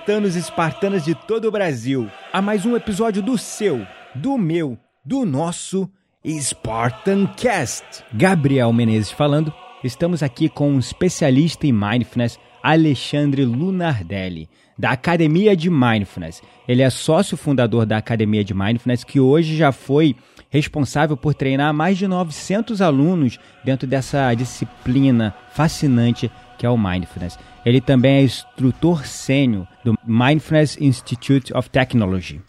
Espartanos e espartanas de todo o Brasil, a mais um episódio do seu, do meu, do nosso Spartan Cast. Gabriel Menezes falando. Estamos aqui com um especialista em mindfulness, Alexandre Lunardelli, da Academia de Mindfulness. Ele é sócio fundador da Academia de Mindfulness, que hoje já foi responsável por treinar mais de 900 alunos dentro dessa disciplina fascinante que é o Mindfulness. Ele também é instrutor sênior do Mindfulness Institute of Technology.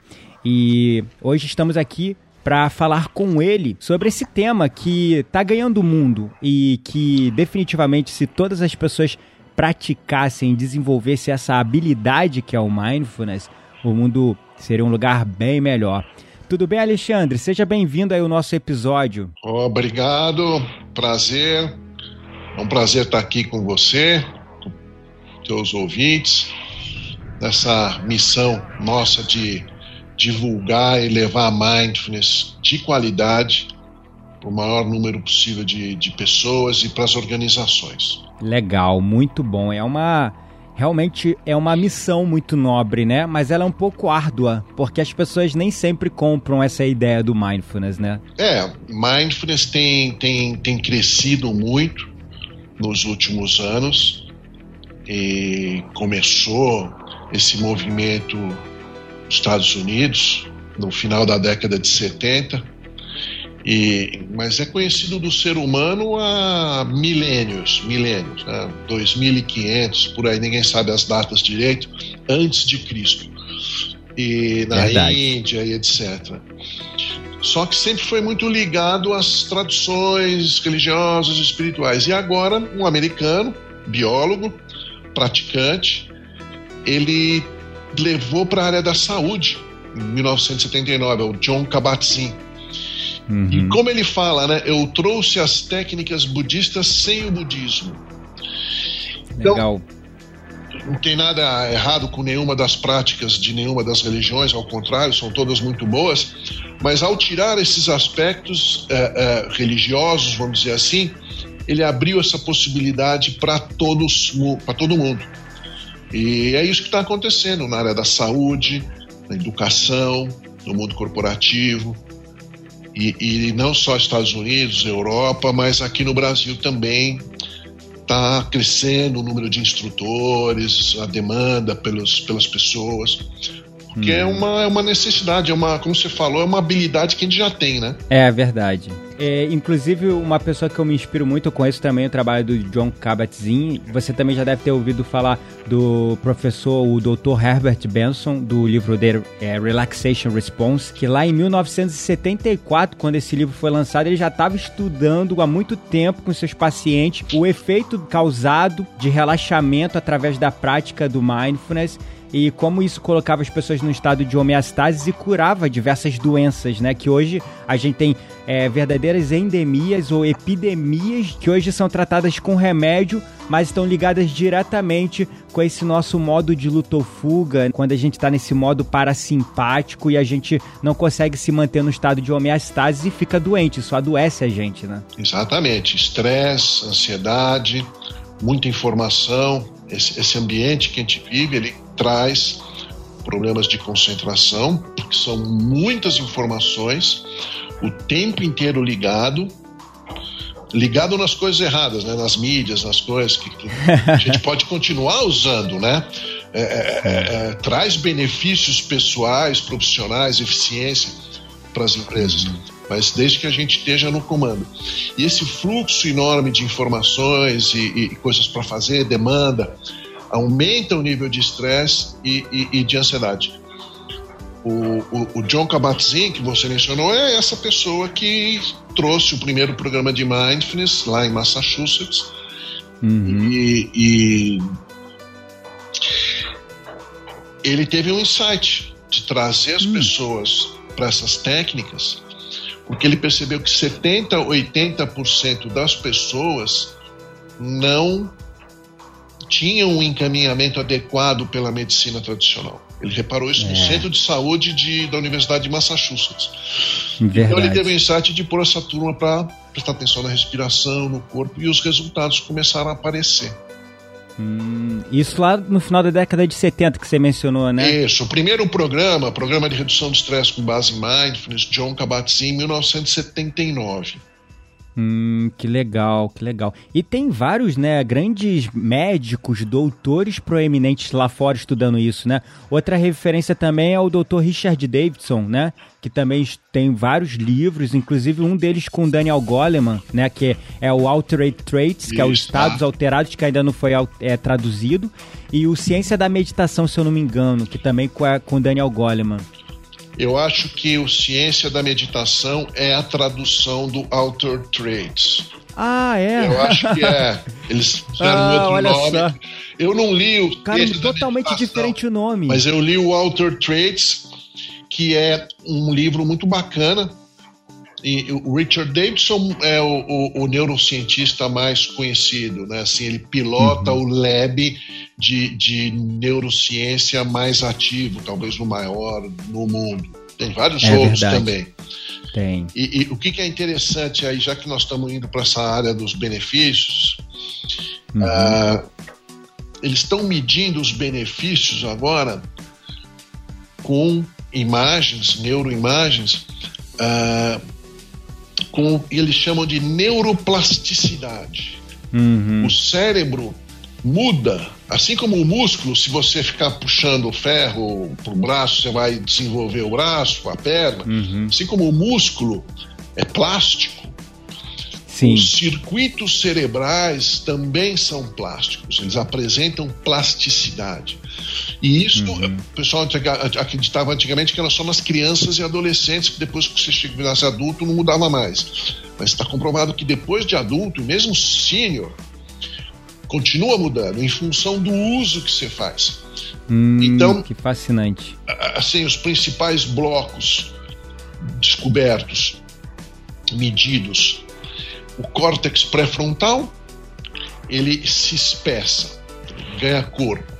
E hoje estamos aqui para falar com ele sobre esse tema que está ganhando o mundo e que definitivamente se todas as pessoas praticassem, desenvolvessem essa habilidade que é o mindfulness, o mundo seria um lugar bem melhor. Tudo bem, Alexandre? Seja bem-vindo aí ao nosso episódio. Obrigado, prazer. É um prazer estar aqui com você, com teus ouvintes, nessa missão nossa de divulgar e levar a mindfulness de qualidade para o maior número possível de, de pessoas e para as organizações. Legal, muito bom. É uma realmente é uma missão muito nobre, né? Mas ela é um pouco árdua, porque as pessoas nem sempre compram essa ideia do mindfulness, né? É, mindfulness tem, tem, tem crescido muito nos últimos anos e começou esse movimento nos Estados Unidos no final da década de 70 e, mas é conhecido do ser humano há milênios, milênios, né? 2500, por aí ninguém sabe as datas direito, antes de Cristo. E na Verdade. Índia e etc. Só que sempre foi muito ligado às tradições religiosas e espirituais. E agora, um americano, biólogo, praticante, ele levou para a área da saúde em 1979, é o John Kabat-Zinn. E como ele fala, né? Eu trouxe as técnicas budistas sem o budismo. Então, Legal. não tem nada errado com nenhuma das práticas de nenhuma das religiões, ao contrário, são todas muito boas. Mas ao tirar esses aspectos eh, eh, religiosos, vamos dizer assim, ele abriu essa possibilidade para todos, para todo mundo. E é isso que está acontecendo na área da saúde, na educação, no mundo corporativo. E, e não só Estados Unidos, Europa, mas aqui no Brasil também está crescendo o número de instrutores, a demanda pelos, pelas pessoas. Porque é, uma, é uma necessidade, é uma, como você falou, é uma habilidade que a gente já tem, né? É verdade. É, inclusive, uma pessoa que eu me inspiro muito, eu conheço também o trabalho do John Kabat-Zinn. Você também já deve ter ouvido falar do professor, o Dr. Herbert Benson, do livro dele, é, Relaxation Response, que lá em 1974, quando esse livro foi lançado, ele já estava estudando há muito tempo com seus pacientes o efeito causado de relaxamento através da prática do mindfulness e como isso colocava as pessoas num estado de homeostase e curava diversas doenças, né? Que hoje a gente tem é, verdadeiras endemias ou epidemias que hoje são tratadas com remédio, mas estão ligadas diretamente com esse nosso modo de luta ou fuga, quando a gente está nesse modo parasimpático e a gente não consegue se manter no estado de homeostase e fica doente, isso adoece a gente, né? Exatamente. Estresse, ansiedade, muita informação. Esse, esse ambiente que a gente vive, ele traz problemas de concentração, porque são muitas informações, o tempo inteiro ligado, ligado nas coisas erradas, né? nas mídias, nas coisas que, que a gente pode continuar usando, né? É, é, é, traz benefícios pessoais, profissionais, eficiência para as empresas, mas desde que a gente esteja no comando. E esse fluxo enorme de informações e, e coisas para fazer, demanda, aumenta o nível de estresse e, e, e, de ansiedade. O, o, o John Kabat-Zinn, que você mencionou, é essa pessoa que trouxe o primeiro programa de mindfulness lá em Massachusetts. Uhum. E, e ele teve um insight de trazer as hum. pessoas para essas técnicas, porque ele percebeu que 70, 80% das pessoas não tinham um encaminhamento adequado pela medicina tradicional. Ele reparou isso é. no centro de saúde de, da Universidade de Massachusetts. Verdade. Então ele teve o insight de pôr essa turma para prestar atenção na respiração, no corpo, e os resultados começaram a aparecer. Hum, isso lá no final da década de 70 que você mencionou, né? Isso. O primeiro programa, programa de redução do estresse com base em mindfulness, John Kabat-Zinn, em 1979. Hum, que legal, que legal. E tem vários, né, grandes médicos, doutores proeminentes lá fora estudando isso, né? Outra referência também é o Dr. Richard Davidson, né? Que também tem vários livros, inclusive um deles com Daniel Goleman, né? Que é o Altered Traits, que isso, é os estados tá. alterados, que ainda não foi é, traduzido. E o Ciência da Meditação, se eu não me engano, que também é com Daniel Goleman. Eu acho que o Ciência da Meditação é a tradução do Alter Traits. Ah, é? Eu acho que é. Eles fizeram ah, outro nome. Só. Eu não li o. Cara, totalmente diferente o nome. Mas eu li o Alter Traits, que é um livro muito bacana. E o Richard Davidson é o, o, o neurocientista mais conhecido, né? Assim, ele pilota uhum. o lab de, de neurociência mais ativo, talvez o maior no mundo. Tem vários é outros verdade. também. Tem. E, e, o que, que, é interessante aí, já que nós estamos indo para essa área dos benefícios, uhum. uh, eles estão medindo os benefícios agora com imagens, neuroimagens, uh, com eles chamam de neuroplasticidade. Uhum. O cérebro muda, assim como o músculo, se você ficar puxando o ferro pro braço, você vai desenvolver o braço, a perna. Uhum. Assim como o músculo é plástico, Sim. os circuitos cerebrais também são plásticos, eles apresentam plasticidade. E isso, uhum. o pessoal acreditava antigamente que era só nas crianças e adolescentes, que depois que você chegasse adulto não mudava mais. Mas está comprovado que depois de adulto, mesmo sênior, continua mudando em função do uso que você faz. Hum, então, que fascinante. Assim, os principais blocos descobertos, medidos, o córtex pré-frontal, ele se espessa, ganha corpo.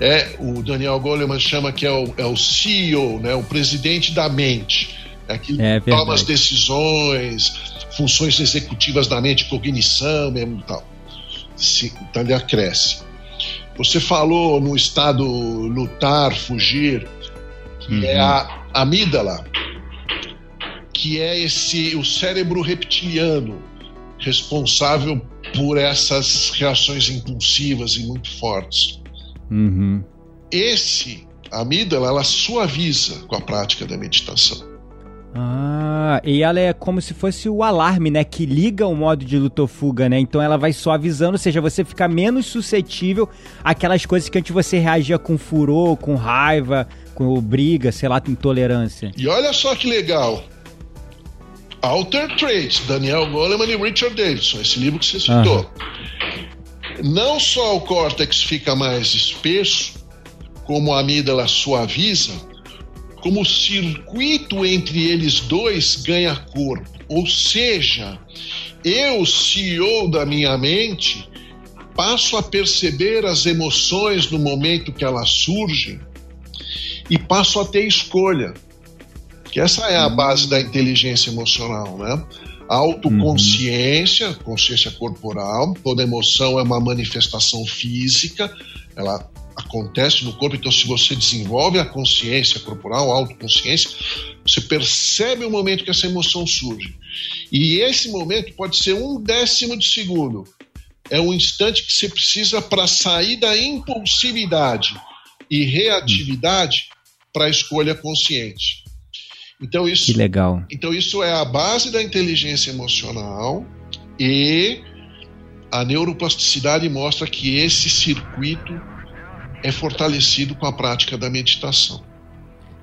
É, o Daniel Goleman chama que é o, é o CEO, né, o presidente da mente. É aquele é, que toma as decisões, funções executivas da mente, cognição mesmo e tal se, então ele acresce. Você falou no estado lutar, fugir, que uhum. é a amígdala, que é esse o cérebro reptiliano responsável por essas reações impulsivas e muito fortes. Uhum. Esse a amígdala ela suaviza com a prática da meditação. Ah, e ela é como se fosse o alarme, né? Que liga o modo de luta ou fuga, né? Então ela vai só avisando, ou seja, você fica menos suscetível àquelas coisas que antes você reagia com furor, com raiva, com briga, sei lá, intolerância. E olha só que legal. Alter Traits, Daniel Goleman e Richard Davidson, esse livro que você citou. Não só o córtex fica mais espesso, como a amígdala suaviza, como o circuito entre eles dois ganha corpo. Ou seja, eu, CEO da minha mente, passo a perceber as emoções no momento que elas surgem e passo a ter escolha. Que essa é a base da inteligência emocional, né? Autoconsciência, consciência corporal, toda emoção é uma manifestação física, ela acontece no corpo. Então, se você desenvolve a consciência corporal, a autoconsciência, você percebe o momento que essa emoção surge. E esse momento pode ser um décimo de segundo. É um instante que você precisa para sair da impulsividade e reatividade para a escolha consciente. Então isso, que legal. Então isso é a base da inteligência emocional e a neuroplasticidade mostra que esse circuito é fortalecido com a prática da meditação.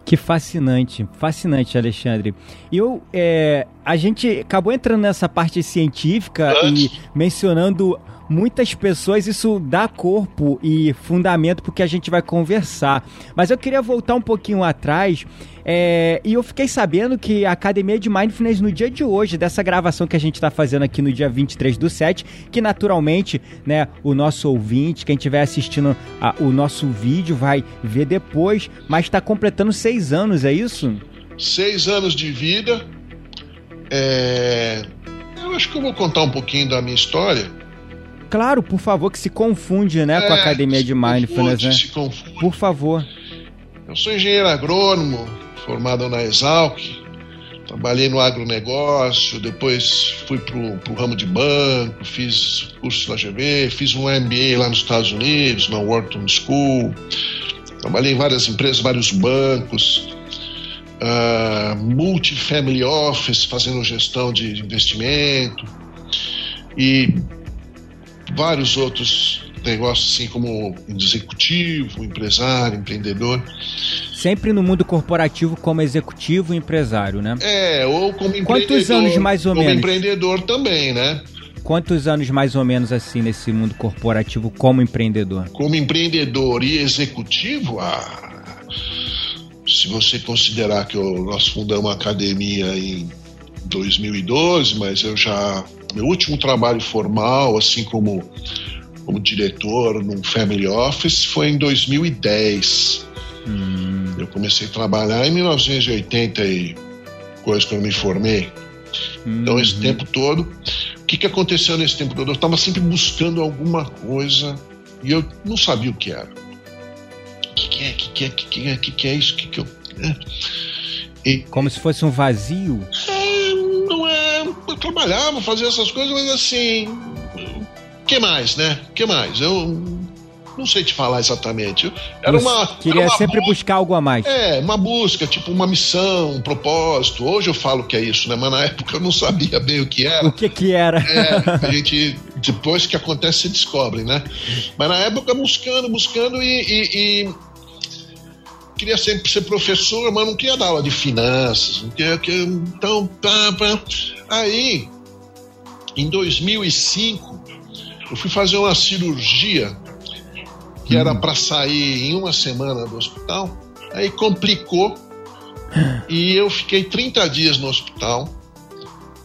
Que fascinante, fascinante, Alexandre. E eu, é, a gente acabou entrando nessa parte científica Antes. e mencionando muitas pessoas isso dá corpo e fundamento porque a gente vai conversar. Mas eu queria voltar um pouquinho atrás é, e eu fiquei sabendo que a Academia de Mindfulness no dia de hoje, dessa gravação que a gente está fazendo aqui no dia 23 do 7, que naturalmente, né, o nosso ouvinte, quem estiver assistindo a, o nosso vídeo vai ver depois, mas está completando seis anos, é isso? Seis anos de vida. É... Eu acho que eu vou contar um pouquinho da minha história Claro, por favor, que se confunde, né, é, com a é, academia de mindfulness, confunde, né? Se confunde. Por favor. Eu sou engenheiro agrônomo, formado na Exalc. Trabalhei no agronegócio, depois fui para o ramo de banco, fiz curso na GV, fiz um MBA lá nos Estados Unidos, na Wharton School. Trabalhei em várias empresas, vários bancos, uh, multifamily office, fazendo gestão de investimento. E vários outros negócios, assim como executivo, empresário, empreendedor. Sempre no mundo corporativo como executivo e empresário, né? É, ou como empreendedor. Quantos anos mais ou como menos? Como empreendedor também, né? Quantos anos mais ou menos assim nesse mundo corporativo como empreendedor? Como empreendedor e executivo, ah, se você considerar que eu, nós fundamos uma academia em 2012, mas eu já meu último trabalho formal, assim como como diretor num family office, foi em 2010. Hum. Eu comecei a trabalhar em 1980 e coisa que eu me formei. Hum. Então esse uhum. tempo todo, o que, que aconteceu nesse tempo todo? Eu estava sempre buscando alguma coisa e eu não sabia o que era. O que, que é? O que, que é? O que, que é? O que, que é isso? O que, que eu é? E, Como se fosse um vazio? É, é. Eu trabalhava, fazia essas coisas, mas assim. O que mais, né? O que mais? Eu não sei te falar exatamente. Era uma. Queria era uma sempre buscar algo a mais. É, uma busca, tipo uma missão, um propósito. Hoje eu falo que é isso, né? Mas na época eu não sabia bem o que era. O que que era? É, a gente, depois que acontece, se descobre, né? Mas na época buscando, buscando e, e, e queria sempre ser professor, mas não queria dar aula de finanças. Não queria, então, tá, tá. Aí, em 2005, eu fui fazer uma cirurgia que hum. era para sair em uma semana do hospital. Aí complicou e eu fiquei 30 dias no hospital.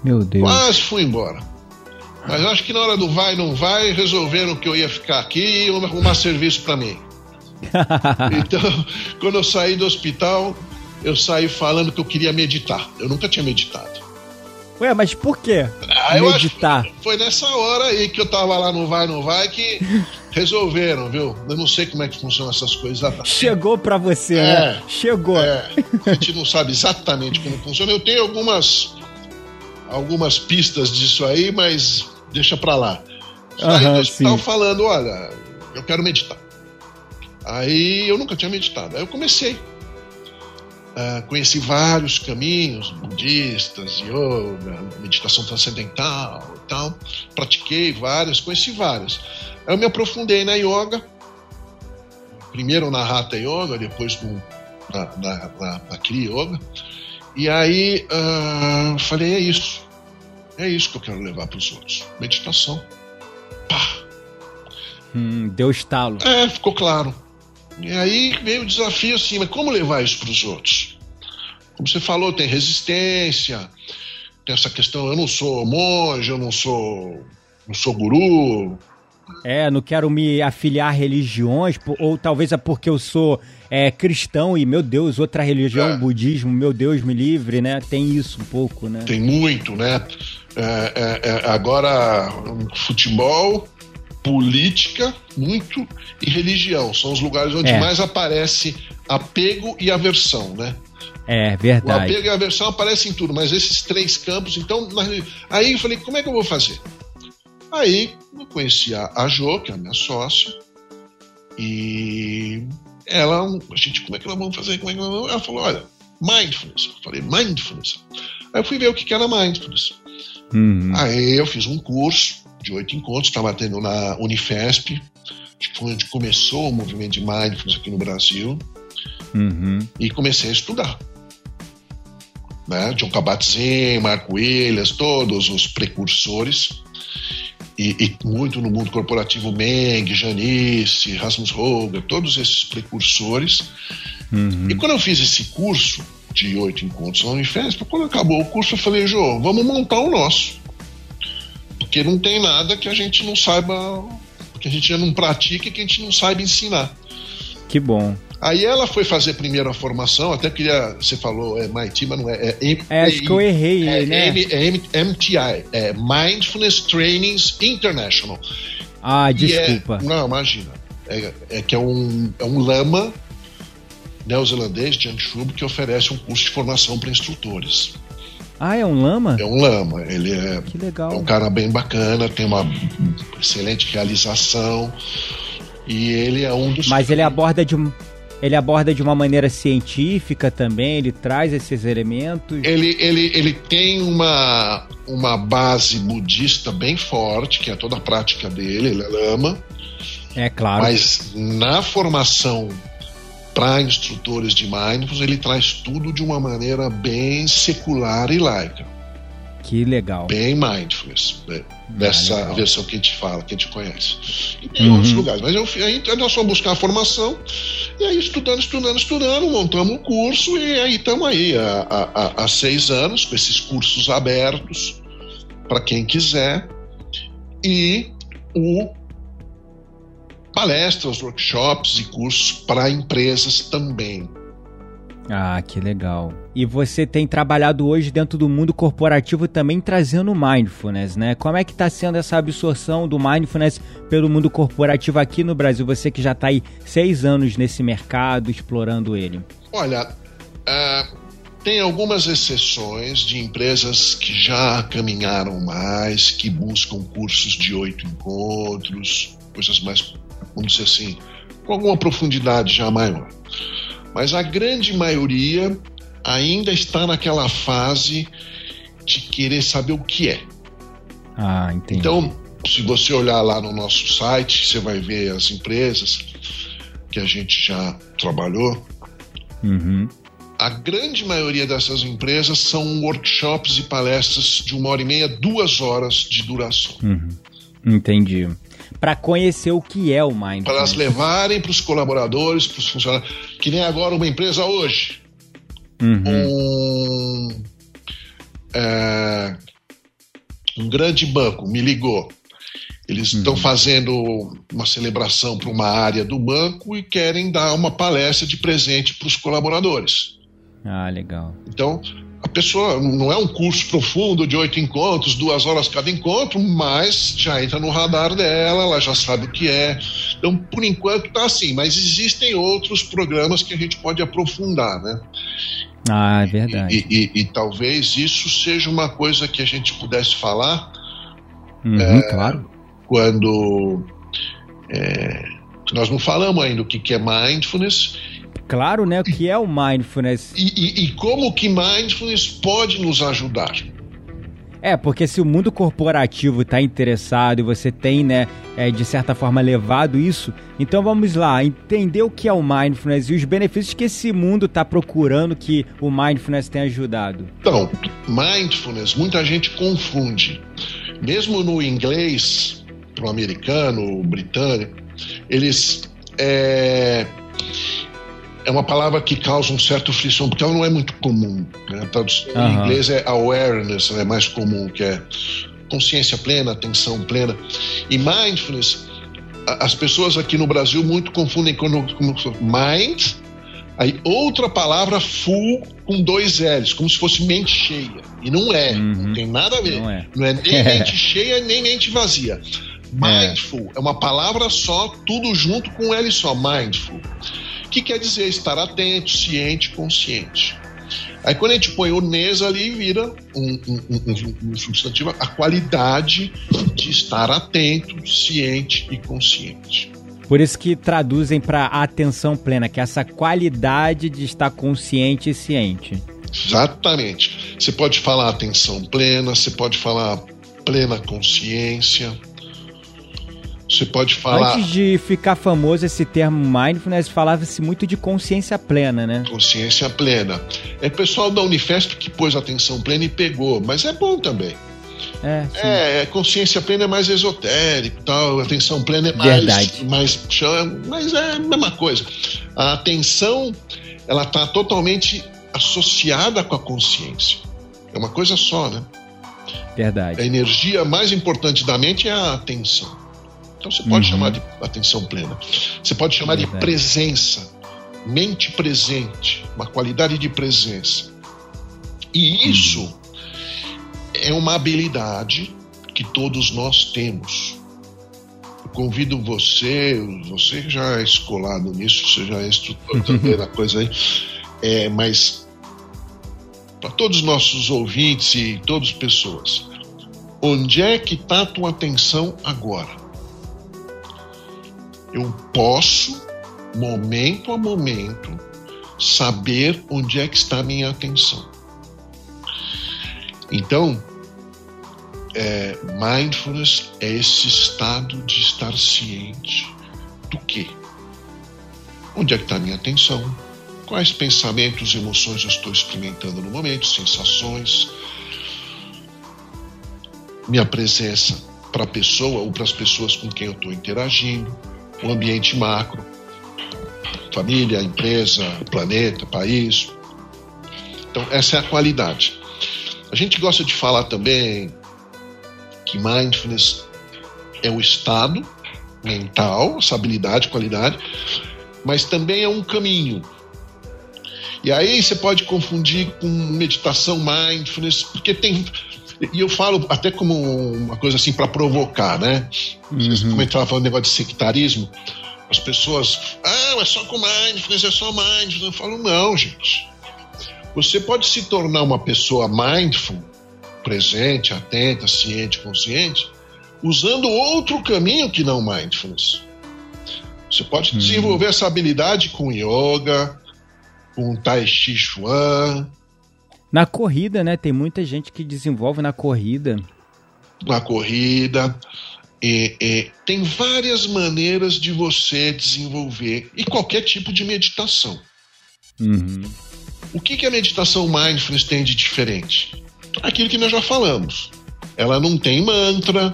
Meu Deus. Quase fui embora. Mas acho que na hora do vai, não vai, resolveram que eu ia ficar aqui e iam arrumar serviço para mim. então, quando eu saí do hospital, eu saí falando que eu queria meditar. Eu nunca tinha meditado. Ué, mas por quê? Ah, meditar? foi nessa hora aí que eu tava lá no Vai, Não Vai que resolveram, viu? Eu não sei como é que funcionam essas coisas. Chegou pra você, né? é, né? Chegou. É, a gente não sabe exatamente como funciona. Eu tenho algumas, algumas pistas disso aí, mas deixa pra lá. Do hospital sim. falando, olha, eu quero meditar. Aí eu nunca tinha meditado. Aí eu comecei. Uh, conheci vários caminhos budistas, yoga, meditação transcendental e tal. Pratiquei várias, conheci várias. Aí eu me aprofundei na yoga. Primeiro na Hatha Yoga, depois no, na, na, na, na Kriya Yoga. E aí uh, falei: é isso. É isso que eu quero levar para os outros. Meditação. Pá! Hum, deu estalo. É, ficou claro. E aí veio o desafio assim, mas como levar isso para os outros? Como você falou, tem resistência, tem essa questão, eu não sou monge, eu não sou, não sou guru. É, não quero me afiliar a religiões, ou talvez é porque eu sou é, cristão e, meu Deus, outra religião, é. budismo, meu Deus, me livre, né? Tem isso um pouco, né? Tem muito, né? É, é, é agora, futebol, política, muito, e religião. São os lugares onde é. mais aparece apego e aversão, né? É, verdade. O apego e a aversão aparecem em tudo, mas esses três campos, então. Aí eu falei, como é que eu vou fazer? Aí eu conheci a, a Jo, que é a minha sócia, e ela, a gente, como é que nós vamos fazer? Como é que nós vamos? Ela falou, olha, mindfulness. Eu falei, mindfulness. Aí eu fui ver o que era mindfulness. Uhum. Aí eu fiz um curso de oito encontros, estava tendo na Unifesp, que foi onde começou o movimento de mindfulness aqui no Brasil. Uhum. E comecei a estudar. Né? John Kabat-Zinn, Marco Williams, todos os precursores. E, e, muito no mundo corporativo, Meng, Janice, Rasmus Roger, todos esses precursores. Uhum. E quando eu fiz esse curso de oito encontros na Unifesp, quando acabou o curso, eu falei, Jô, vamos montar o nosso. Porque não tem nada que a gente não saiba, que a gente não pratica e que a gente não saiba ensinar. Que bom. Aí ela foi fazer primeiro a formação, até queria, você falou, é MIT, mas não é. É, é acho que eu errei, é, né? M, é MTI, é Mindfulness Trainings International. Ah, desculpa. É, não, imagina. É, é, que é um, é um lama neozelandês, Jan Schub, que oferece um curso de formação para instrutores. Ah, é um lama? É um lama. Ele é, que legal. é um cara bem bacana, tem uma excelente realização. E ele é um dos. Mas ele aborda de um. Ele aborda de uma maneira científica também, ele traz esses elementos. Ele, ele, ele tem uma, uma base budista bem forte, que é toda a prática dele, ele é lama. É claro. Mas na formação para instrutores de mindfulness, ele traz tudo de uma maneira bem secular e laica. Que legal. Bem mindfulness, né? dessa ah, versão que a gente fala, que a gente conhece. E tem uhum. outros lugares. Mas eu, aí nós fomos buscar a formação, e aí estudando, estudando, estudando, montamos um curso, e aí estamos aí há, há, há seis anos, com esses cursos abertos para quem quiser. E o palestras, workshops e cursos para empresas também. Ah, que legal. E você tem trabalhado hoje dentro do mundo corporativo também trazendo mindfulness, né? Como é que está sendo essa absorção do mindfulness pelo mundo corporativo aqui no Brasil? Você que já está aí seis anos nesse mercado, explorando ele. Olha, uh, tem algumas exceções de empresas que já caminharam mais, que buscam cursos de oito encontros, coisas mais, vamos dizer assim, com alguma profundidade já maior. Mas a grande maioria ainda está naquela fase de querer saber o que é. Ah, entendi. Então, se você olhar lá no nosso site, você vai ver as empresas que a gente já trabalhou. Uhum. A grande maioria dessas empresas são workshops e palestras de uma hora e meia, duas horas de duração. Uhum. Entendi. Para conhecer o que é o Mindfulness. Para as levarem para os colaboradores, para os funcionários. Que nem agora uma empresa hoje. Uhum. Um, é, um grande banco me ligou. Eles estão uhum. fazendo uma celebração para uma área do banco e querem dar uma palestra de presente para os colaboradores. Ah, legal. Então, a pessoa não é um curso profundo de oito encontros, duas horas cada encontro, mas já entra no radar dela, ela já sabe o que é. Então, por enquanto, está assim, mas existem outros programas que a gente pode aprofundar, né? Ah, é verdade. E, e, e talvez isso seja uma coisa que a gente pudesse falar. Uhum, é, claro. Quando. É, nós não falamos ainda o que é mindfulness claro, né, o que é o mindfulness. E, e, e como que mindfulness pode nos ajudar? É, porque se o mundo corporativo está interessado e você tem, né, é, de certa forma levado isso, então vamos lá, entender o que é o mindfulness e os benefícios que esse mundo está procurando que o mindfulness tem ajudado. Então, mindfulness, muita gente confunde. Mesmo no inglês, para o americano, o britânico, eles é, é uma palavra que causa um certo frição, porque ela não é muito comum. Né? Em inglês é awareness, é mais comum, que é consciência plena, atenção plena. E mindfulness, as pessoas aqui no Brasil muito confundem com mind, aí outra palavra full com dois L's, como se fosse mente cheia. E não é, uhum. não tem nada a ver. Não é, não é nem mente cheia, nem mente vazia. Mindful é. é uma palavra só, tudo junto com L só, mindful que quer dizer estar atento, ciente, consciente. Aí quando a gente põe o NES ali, vira um, um, um, um, substantivo, a qualidade de estar atento, ciente e consciente. Por isso que traduzem para atenção plena, que é essa qualidade de estar consciente e ciente. Exatamente. Você pode falar atenção plena, você pode falar plena consciência. Você pode falar. Antes de ficar famoso esse termo mindfulness, falava-se muito de consciência plena, né? Consciência plena. É o pessoal da Unifesp que pôs atenção plena e pegou, mas é bom também. É, é, consciência plena é mais esotérico, tal, atenção plena é mais, Verdade. mais mas é a mesma coisa. A atenção, ela está totalmente associada com a consciência. É uma coisa só, né? Verdade. A energia mais importante da mente é a atenção. Então você pode uhum. chamar de atenção plena. Você pode chamar de presença, mente presente, uma qualidade de presença. E isso uhum. é uma habilidade que todos nós temos. Eu convido você, você já é escolado nisso, você já é instrutor também da coisa aí, é, mas para todos os nossos ouvintes e todas as pessoas, onde é que está a tua atenção agora? Eu posso, momento a momento, saber onde é que está a minha atenção. Então, é, mindfulness é esse estado de estar ciente do que? Onde é que está a minha atenção? Quais pensamentos emoções eu estou experimentando no momento, sensações, minha presença para a pessoa ou para as pessoas com quem eu estou interagindo, o ambiente macro, família, empresa, planeta, país. Então, essa é a qualidade. A gente gosta de falar também que mindfulness é o estado mental, essa habilidade, qualidade, mas também é um caminho. E aí você pode confundir com meditação mindfulness, porque tem e eu falo até como uma coisa assim para provocar, né? Uhum. Como a gente estava falando negócio de sectarismo, as pessoas, ah, é só com mindfulness, é só mindfulness. Eu falo, não, gente. Você pode se tornar uma pessoa mindful, presente, atenta, ciente, consciente, usando outro caminho que não mindfulness. Você pode uhum. desenvolver essa habilidade com yoga, com tai chi chuan, na corrida, né? Tem muita gente que desenvolve na corrida. Na corrida. E, e, tem várias maneiras de você desenvolver e qualquer tipo de meditação. Uhum. O que, que a meditação mindfulness tem de diferente? Aquilo que nós já falamos. Ela não tem mantra,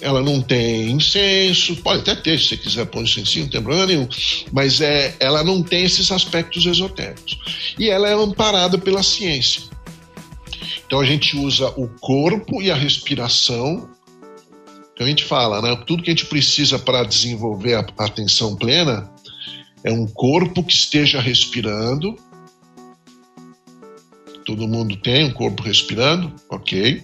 ela não tem incenso, pode até ter, se você quiser pôr incenso, não tem problema nenhum, mas é, ela não tem esses aspectos esotéricos. E ela é amparada pela ciência. Então a gente usa o corpo e a respiração. Então a gente fala, né? Tudo que a gente precisa para desenvolver a atenção plena é um corpo que esteja respirando. Todo mundo tem um corpo respirando, ok.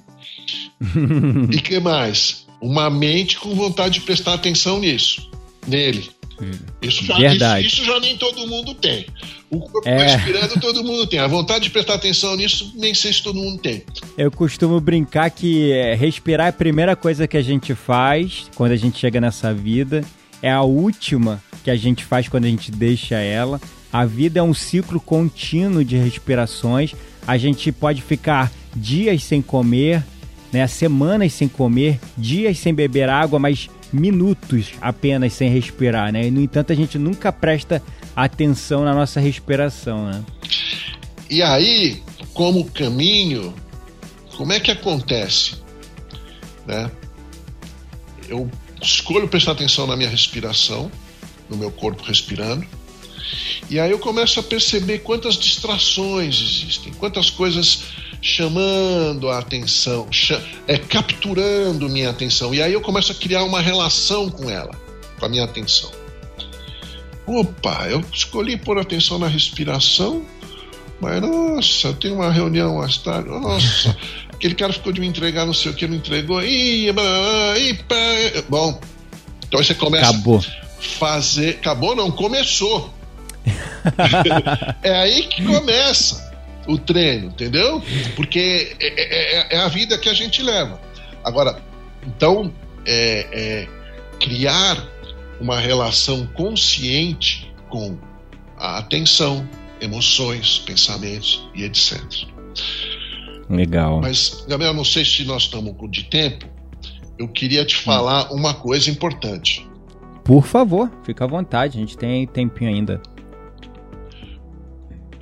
e que mais? Uma mente com vontade de prestar atenção nisso, nele. Hum. Isso já, Verdade. Isso, isso, já nem todo mundo tem. O corpo é. respirando todo mundo tem. A vontade de prestar atenção nisso, nem sei se todo mundo tem. Eu costumo brincar que é, respirar é a primeira coisa que a gente faz quando a gente chega nessa vida. É a última que a gente faz quando a gente deixa ela. A vida é um ciclo contínuo de respirações. A gente pode ficar dias sem comer, né, semanas sem comer, dias sem beber água, mas minutos apenas sem respirar, né? E, no entanto, a gente nunca presta atenção na nossa respiração, né? E aí, como caminho, como é que acontece? Né? Eu escolho prestar atenção na minha respiração, no meu corpo respirando, e aí eu começo a perceber quantas distrações existem, quantas coisas chamando a atenção, é, capturando minha atenção. E aí eu começo a criar uma relação com ela, com a minha atenção. Opa, eu escolhi pôr atenção na respiração, mas nossa, eu tenho uma reunião mais tarde, nossa, aquele cara ficou de me entregar não sei o que, não entregou, ih, ih, bom, então você começa Acabou. a fazer, acabou não, começou. é aí que começa o treino, entendeu? Porque é, é, é, é, a vida que a gente leva. Agora, então, é, é, criar uma relação consciente com a atenção, emoções, pensamentos e etc. Legal. Mas, Gabriel, não sei se nós estamos de tempo. eu queria te falar uma coisa importante. Por favor, fica à vontade, a gente tem tempinho ainda.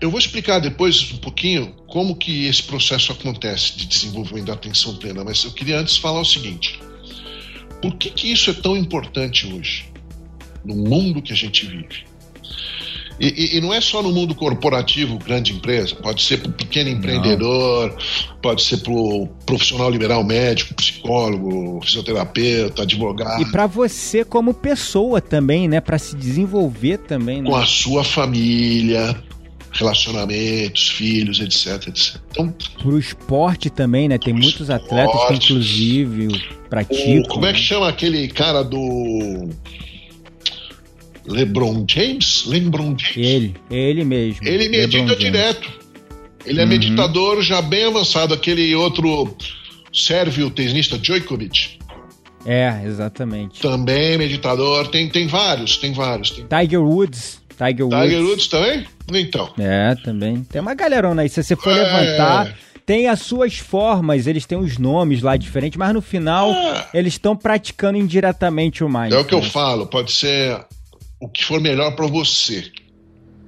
Eu vou explicar depois um pouquinho como que esse processo acontece de desenvolvimento da atenção plena, mas eu queria antes falar o seguinte: por que, que isso é tão importante hoje, no mundo que a gente vive? E, e, não é só no mundo corporativo, grande empresa, pode ser para o pequeno empreendedor, não. pode ser para o profissional liberal médico, psicólogo, fisioterapeuta, advogado. E para você como pessoa também, né? Para se desenvolver também. Né? Com a sua família, relacionamentos, filhos, etc, etc. Então, pro esporte também, né? Tem muitos esporte, atletas que inclusive praticam. O, como é que chama aquele cara do LeBron James? LeBron James. Ele, ele mesmo. Ele medita direto. Ele é uhum. meditador já bem avançado. Aquele outro sérvio tenista Djokovic. É, exatamente. Também meditador. Tem, tem vários, tem vários. Tem... Tiger Woods. Tiger Woods. Tiger Woods também? Então. É, também. Tem uma galerona aí. Se você for é... levantar, tem as suas formas, eles têm os nomes lá diferentes, mas no final é... eles estão praticando indiretamente o mais. É o que eu falo, pode ser o que for melhor para você.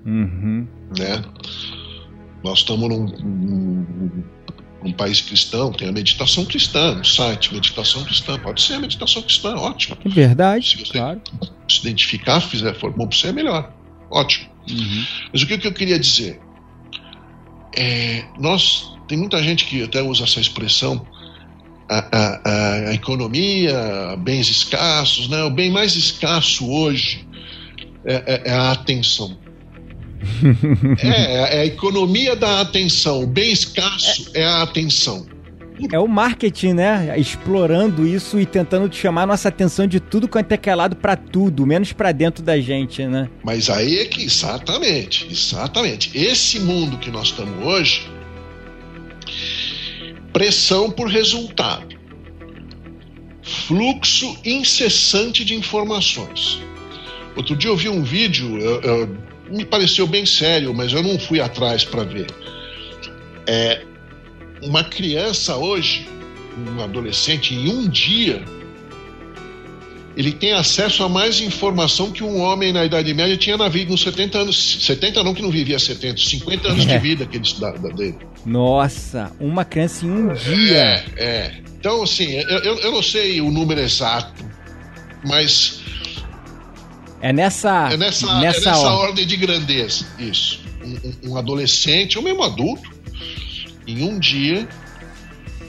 Uhum. Né? Nós estamos num, num, num, país cristão, tem a meditação cristã no site, meditação cristã. Pode ser a meditação cristã, ótimo. É verdade. Se você claro. se identificar, fizer, for bom para você, é melhor. Ótimo. Uhum. Mas o que, que eu queria dizer? É, nós, tem muita gente que até usa essa expressão, a, a, a, economia, bens escassos, né? O bem mais escasso hoje é, é, é a atenção. é, é a economia da atenção. O bem escasso é, é a atenção. É o marketing, né? Explorando isso e tentando te chamar nossa atenção de tudo quanto é que é lado para tudo, menos para dentro da gente, né? Mas aí é que, exatamente, exatamente. Esse mundo que nós estamos hoje, pressão por resultado, fluxo incessante de informações. Outro dia eu vi um vídeo, eu, eu, me pareceu bem sério, mas eu não fui atrás para ver. É, uma criança hoje, um adolescente, em um dia, ele tem acesso a mais informação que um homem na Idade Média tinha na vida, nos 70 anos. 70 não, que não vivia 70, 50 anos é. de vida que ele estudava dele. Nossa, uma criança em um dia. É, é. Então, assim, eu, eu não sei o número exato, mas é nessa, é nessa, nessa, é nessa ordem de grandeza, isso. Um, um, adolescente, ou mesmo adulto, em um dia,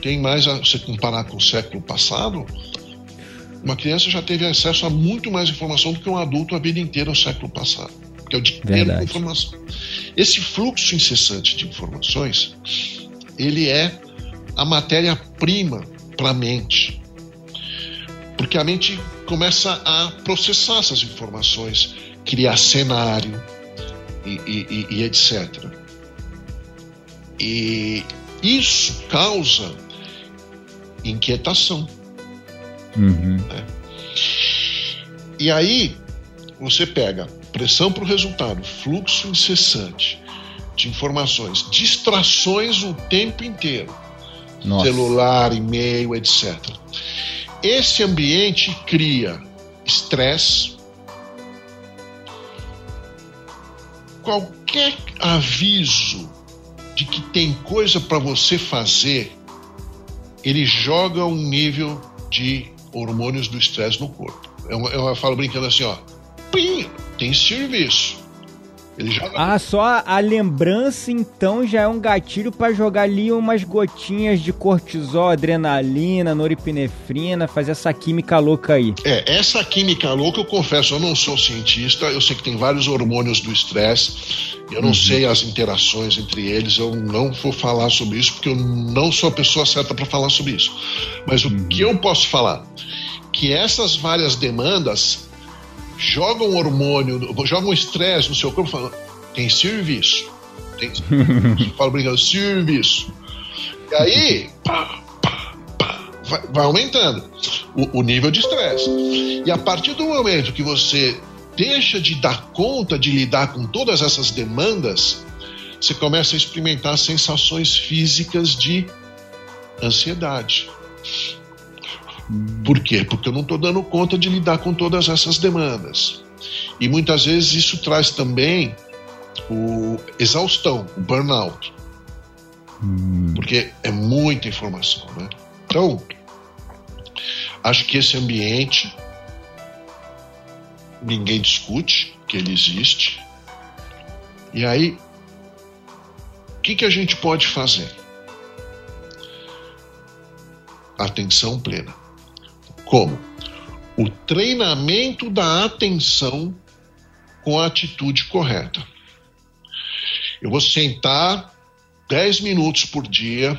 tem mais, a, você comparar com o século passado, uma criança já teve acesso a muito mais informação do que um adulto a vida inteira no século passado. Porque é o inteiro com informação. Esse fluxo incessante de informações, ele é a matéria-prima para a mente. Porque a mente começa a processar essas informações, criar cenário e, e, e etc. E isso causa inquietação. Uhum. Né? E aí você pega pressão para o resultado, fluxo incessante de informações, distrações o tempo inteiro, Nossa. celular, e-mail, etc. Esse ambiente cria estresse. Qualquer aviso de que tem coisa para você fazer, ele joga um nível de hormônios do estresse no corpo. Eu, eu falo brincando assim, ó, pim, tem serviço. Ah, só a lembrança então já é um gatilho para jogar ali umas gotinhas de cortisol, adrenalina, noripinefrina, fazer essa química louca aí. É, essa química louca, eu confesso, eu não sou cientista, eu sei que tem vários hormônios do estresse, eu não uhum. sei as interações entre eles, eu não vou falar sobre isso porque eu não sou a pessoa certa para falar sobre isso. Mas uhum. o que eu posso falar? Que essas várias demandas joga um hormônio, joga um estresse no seu corpo, fala, tem serviço. Tem serviço. fala brincando, serviço. E aí, pá, pá, pá, vai, vai, aumentando o, o nível de estresse. E a partir do momento que você deixa de dar conta de lidar com todas essas demandas, você começa a experimentar sensações físicas de ansiedade. Por quê? Porque eu não estou dando conta de lidar com todas essas demandas. E muitas vezes isso traz também o exaustão, o burnout. Hum. Porque é muita informação, né? Então, acho que esse ambiente ninguém discute que ele existe. E aí, o que, que a gente pode fazer? Atenção plena. Como? O treinamento da atenção com a atitude correta. Eu vou sentar 10 minutos por dia.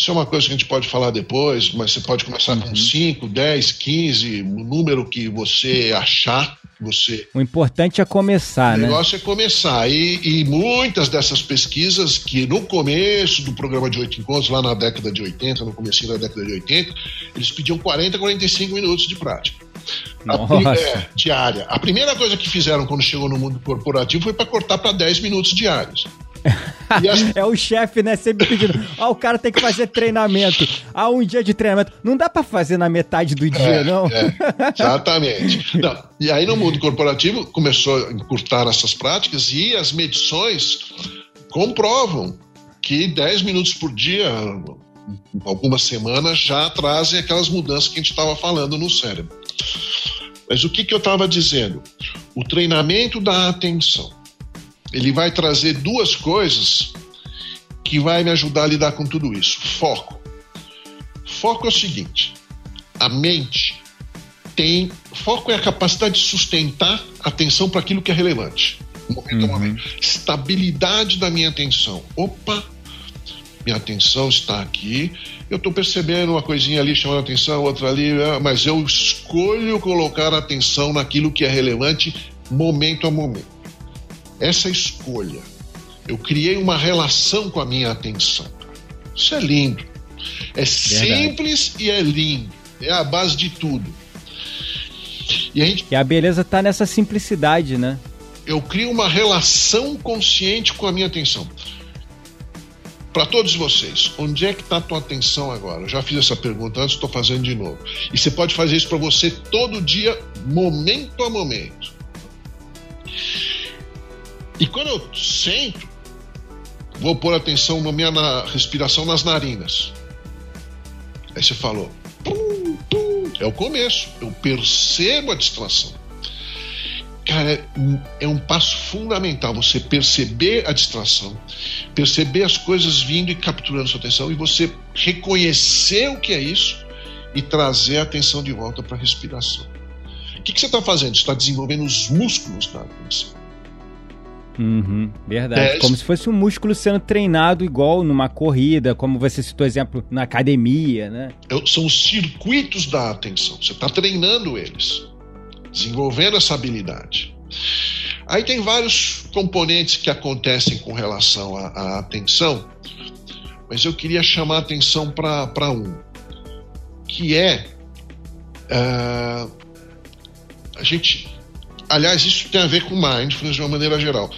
Isso é uma coisa que a gente pode falar depois, mas você pode começar uhum. com 5, 10, 15, o número que você achar. Você... O importante é começar, né? O negócio né? é começar. E, e, muitas dessas pesquisas que no começo do programa de oito encontros, lá na década de 80, no começo da década de 80, eles pediam 40, 45 minutos de prática. A, é, diária. A primeira coisa que fizeram quando chegou no mundo corporativo foi para cortar para 10 minutos diários. As... é o chefe, né? Sempre pedindo. Ah, o cara tem que fazer treinamento. Ah, um dia de treinamento. Não dá para fazer na metade do dia, é, não? É, exatamente. Não. E aí, no mundo corporativo, começou a encurtar essas práticas e as medições comprovam que 10 minutos por dia, algumas semanas, já trazem aquelas mudanças que a gente estava falando no cérebro. Mas o que, que eu estava dizendo? O treinamento da atenção ele vai trazer duas coisas que vai me ajudar a lidar com tudo isso. Foco. Foco é o seguinte: a mente tem. Foco é a capacidade de sustentar a atenção para aquilo que é relevante. Momento uhum. a momento. Estabilidade da minha atenção. Opa, minha atenção está aqui. Eu estou percebendo uma coisinha ali chamando atenção, outra ali, ah, mas eu escolho colocar a atenção naquilo que é relevante momento a momento essa escolha. Eu criei uma relação com a minha atenção. Isso é lindo. É Verdade. simples e é lindo. É a base de tudo. E a, gente, e a beleza está nessa simplicidade, né? Eu crio uma relação consciente com a minha atenção. Para todos vocês, onde é que está a tua atenção agora? Eu já fiz essa pergunta antes, estou fazendo de novo. E você pode fazer isso para você todo dia, momento a momento. E quando eu sento, vou pôr atenção na minha na respiração nas narinas. Aí você falou, pum, pum, é o começo. Eu percebo a distração. Cara, é, um passo fundamental você perceber a distração, perceber as coisas vindo e capturando sua atenção e você reconhecer o que é isso e trazer a atenção de volta para a respiração. O que, que você está fazendo? Está desenvolvendo os músculos da atenção. Uhum, verdade. Como se fosse um músculo sendo treinado igual numa corrida, como você citou exemplo na academia, né? São os circuitos da atenção. Você está treinando eles, desenvolvendo essa habilidade. Aí tem vários componentes que acontecem com relação à, à atenção, mas eu queria chamar a atenção para um, que é uh, a gente aliás, isso tem a ver com mindfulness de uma maneira geral.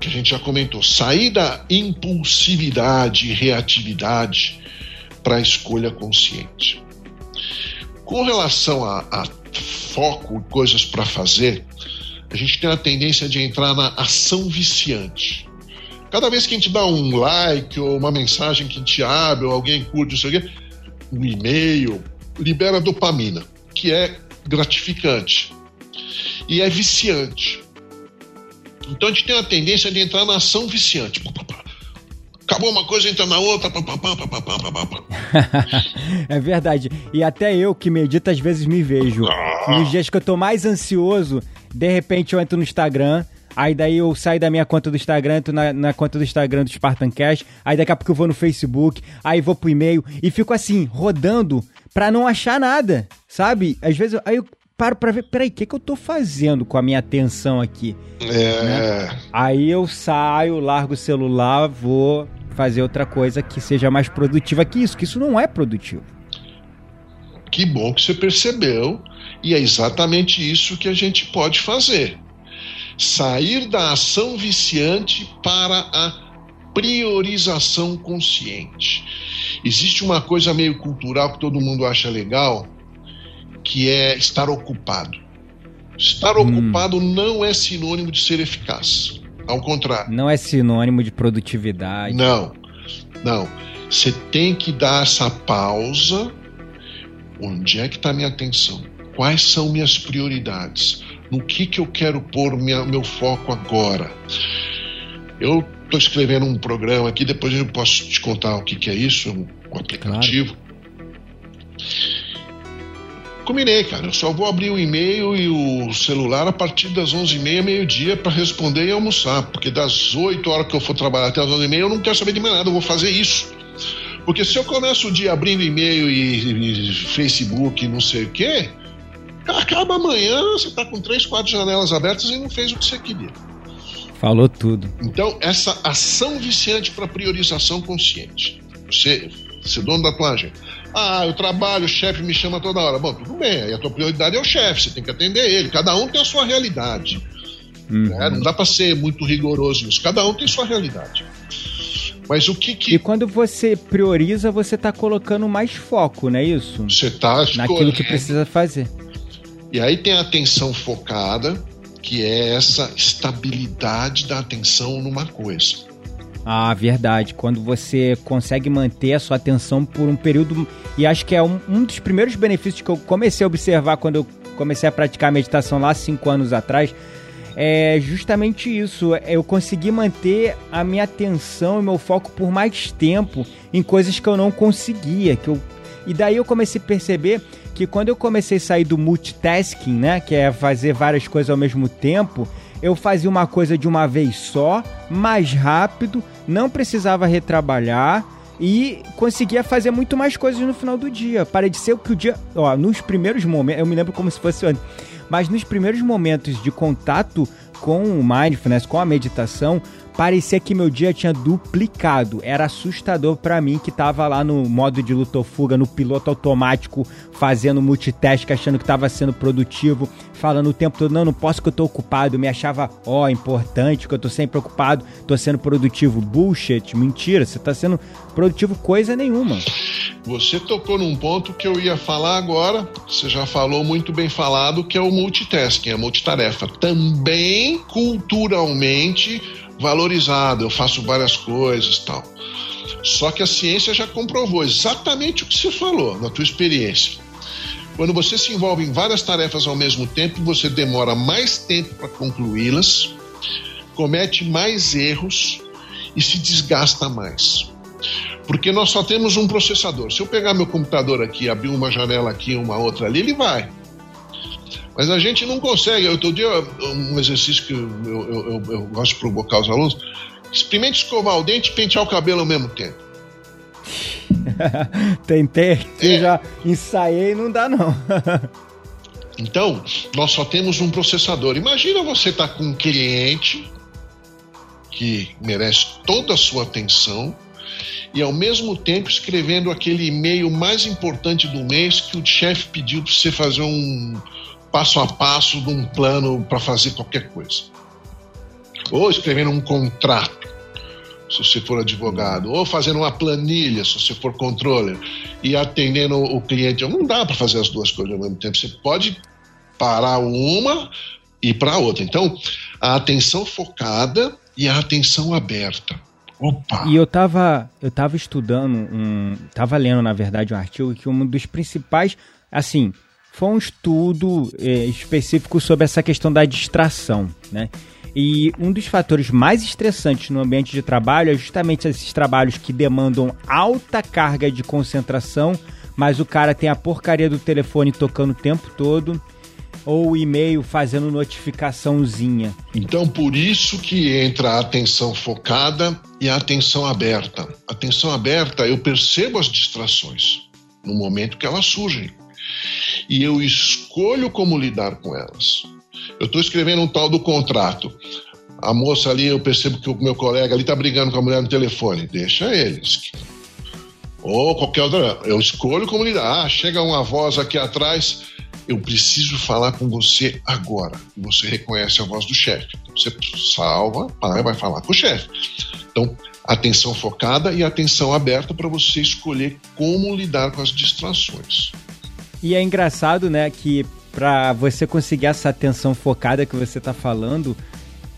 Que a gente já comentou. Sair da impulsividade e reatividade para a escolha consciente. Com relação a, a foco e coisas para fazer, a gente tem a tendência de entrar na ação viciante. Cada vez que a gente dá um like ou uma mensagem que a gente abre ou alguém curte, não sei o quê, um e-mail, libera dopamina, que é gratificante e é viciante. Então a gente tem uma tendência de entrar na ação viciante. Acabou uma coisa, entra na outra. é verdade. E até eu que medito às vezes me vejo. Ah. Nos dias que eu tô mais ansioso, de repente eu entro no Instagram. Aí daí eu saio da minha conta do Instagram, entro na, na conta do Instagram do Spartan Cash. Aí daqui a pouco eu vou no Facebook, aí vou pro e-mail e fico assim, rodando pra não achar nada, sabe? Às vezes aí eu paro pra ver, peraí, o que, que eu tô fazendo com a minha atenção aqui? É. Né? Aí eu saio, largo o celular, vou fazer outra coisa que seja mais produtiva que isso, que isso não é produtivo. Que bom que você percebeu, e é exatamente isso que a gente pode fazer. Sair da ação viciante para a priorização consciente. Existe uma coisa meio cultural que todo mundo acha legal, que é estar ocupado. Estar hum. ocupado não é sinônimo de ser eficaz. Ao contrário. Não é sinônimo de produtividade. Não, não. Você tem que dar essa pausa. Onde é que está minha atenção? Quais são minhas prioridades? No que, que eu quero pôr minha, meu foco agora? Eu estou escrevendo um programa aqui, depois eu posso te contar o que, que é isso, um, um aplicativo. Claro. Combinei, cara. Eu só vou abrir o e-mail e o celular a partir das 11h30, meio-dia, para responder e almoçar. Porque das 8 horas que eu for trabalhar até as 11h30, eu não quero saber de mais nada, eu vou fazer isso. Porque se eu começo o dia abrindo e-mail e, e Facebook não sei o quê, acaba amanhã, você está com três, quatro janelas abertas e não fez o que você queria. Falou tudo. Então, essa ação viciante para priorização consciente. Você, ser dono da tua agenda. Ah, eu trabalho, o chefe me chama toda hora. Bom, tudo bem, aí a tua prioridade é o chefe, você tem que atender ele. Cada um tem a sua realidade. Uhum. Né? Não dá para ser muito rigoroso nisso. Cada um tem sua realidade. Mas o que, que... E quando você prioriza, você está colocando mais foco, não é isso? Você está naquilo que precisa fazer. E aí tem a atenção focada, que é essa estabilidade da atenção numa coisa. Ah, verdade. Quando você consegue manter a sua atenção por um período. E acho que é um, um dos primeiros benefícios que eu comecei a observar quando eu comecei a praticar meditação lá cinco anos atrás. É justamente isso. Eu consegui manter a minha atenção e meu foco por mais tempo em coisas que eu não conseguia. Que eu... E daí eu comecei a perceber que quando eu comecei a sair do multitasking, né? Que é fazer várias coisas ao mesmo tempo eu fazia uma coisa de uma vez só, mais rápido, não precisava retrabalhar e conseguia fazer muito mais coisas no final do dia. Parei de ser que o dia. Ó, nos primeiros momentos, eu me lembro como se fosse antes, mas nos primeiros momentos de contato com o mindfulness, com a meditação, parecia que meu dia tinha duplicado. Era assustador para mim que tava lá no modo de luta ou fuga, no piloto automático, fazendo multitask, achando que tava sendo produtivo, falando o tempo todo, não, não posso que eu tô ocupado. Me achava, ó, oh, importante, que eu tô sempre ocupado, tô sendo produtivo. Bullshit, mentira, você tá sendo produtivo coisa nenhuma. Você tocou num ponto que eu ia falar agora, você já falou muito bem falado, que é o multitasking, a multitarefa. Também culturalmente valorizado, eu faço várias coisas tal. Só que a ciência já comprovou exatamente o que você falou na tua experiência. Quando você se envolve em várias tarefas ao mesmo tempo, você demora mais tempo para concluí-las, comete mais erros e se desgasta mais. Porque nós só temos um processador. Se eu pegar meu computador aqui, abrir uma janela aqui, uma outra ali, ele vai. Mas a gente não consegue. Outro dia, um exercício que eu, eu, eu, eu gosto de provocar os alunos: experimente escovar o dente e pentear o cabelo ao mesmo tempo. Tentei, é. já ensaiei não dá não. então, nós só temos um processador. Imagina você estar tá com um cliente que merece toda a sua atenção e ao mesmo tempo escrevendo aquele e-mail mais importante do mês que o chefe pediu para você fazer um, passo a passo de um plano para fazer qualquer coisa. Ou escrevendo um contrato, se você for advogado, ou fazendo uma planilha, se você for controller, e atendendo o cliente. Não dá para fazer as duas coisas ao mesmo tempo. Você pode parar uma e para outra. Então, a atenção focada e a atenção aberta. Opa. E eu tava, eu tava estudando um, tava lendo na verdade um artigo que um dos principais, assim, foi um estudo é, específico sobre essa questão da distração, né? E um dos fatores mais estressantes no ambiente de trabalho é justamente esses trabalhos que demandam alta carga de concentração, mas o cara tem a porcaria do telefone tocando o tempo todo ou e-mail fazendo notificaçãozinha. Então, por isso que entra a atenção focada e a atenção aberta. Atenção aberta, eu percebo as distrações no momento que elas surgem e eu escolho como lidar com elas. Eu estou escrevendo um tal do contrato. A moça ali, eu percebo que o meu colega ali está brigando com a mulher no telefone. Deixa eles. Ou qualquer outra. Eu escolho como lidar. Ah, chega uma voz aqui atrás. Eu preciso falar com você agora. Você reconhece a voz do chefe. Você salva, vai falar com o chefe. Então, atenção focada e atenção aberta para você escolher como lidar com as distrações. E é engraçado, né, que para você conseguir essa atenção focada que você está falando,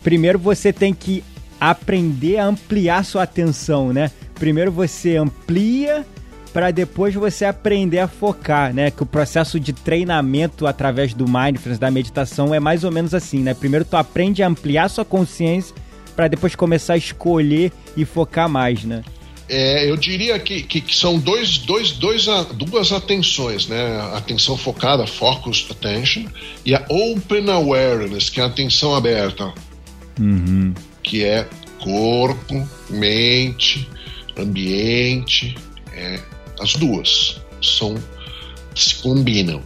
primeiro você tem que aprender a ampliar sua atenção, né? Primeiro você amplia para depois você aprender a focar, né? Que o processo de treinamento através do mindfulness, da meditação é mais ou menos assim, né? Primeiro tu aprende a ampliar sua consciência para depois começar a escolher e focar mais, né? É, eu diria que, que, que, são dois, dois, dois, duas atenções, né? Atenção focada, focus attention, e a open awareness, que é a atenção aberta, uhum. que é corpo, mente, ambiente, é, as duas são se combinam.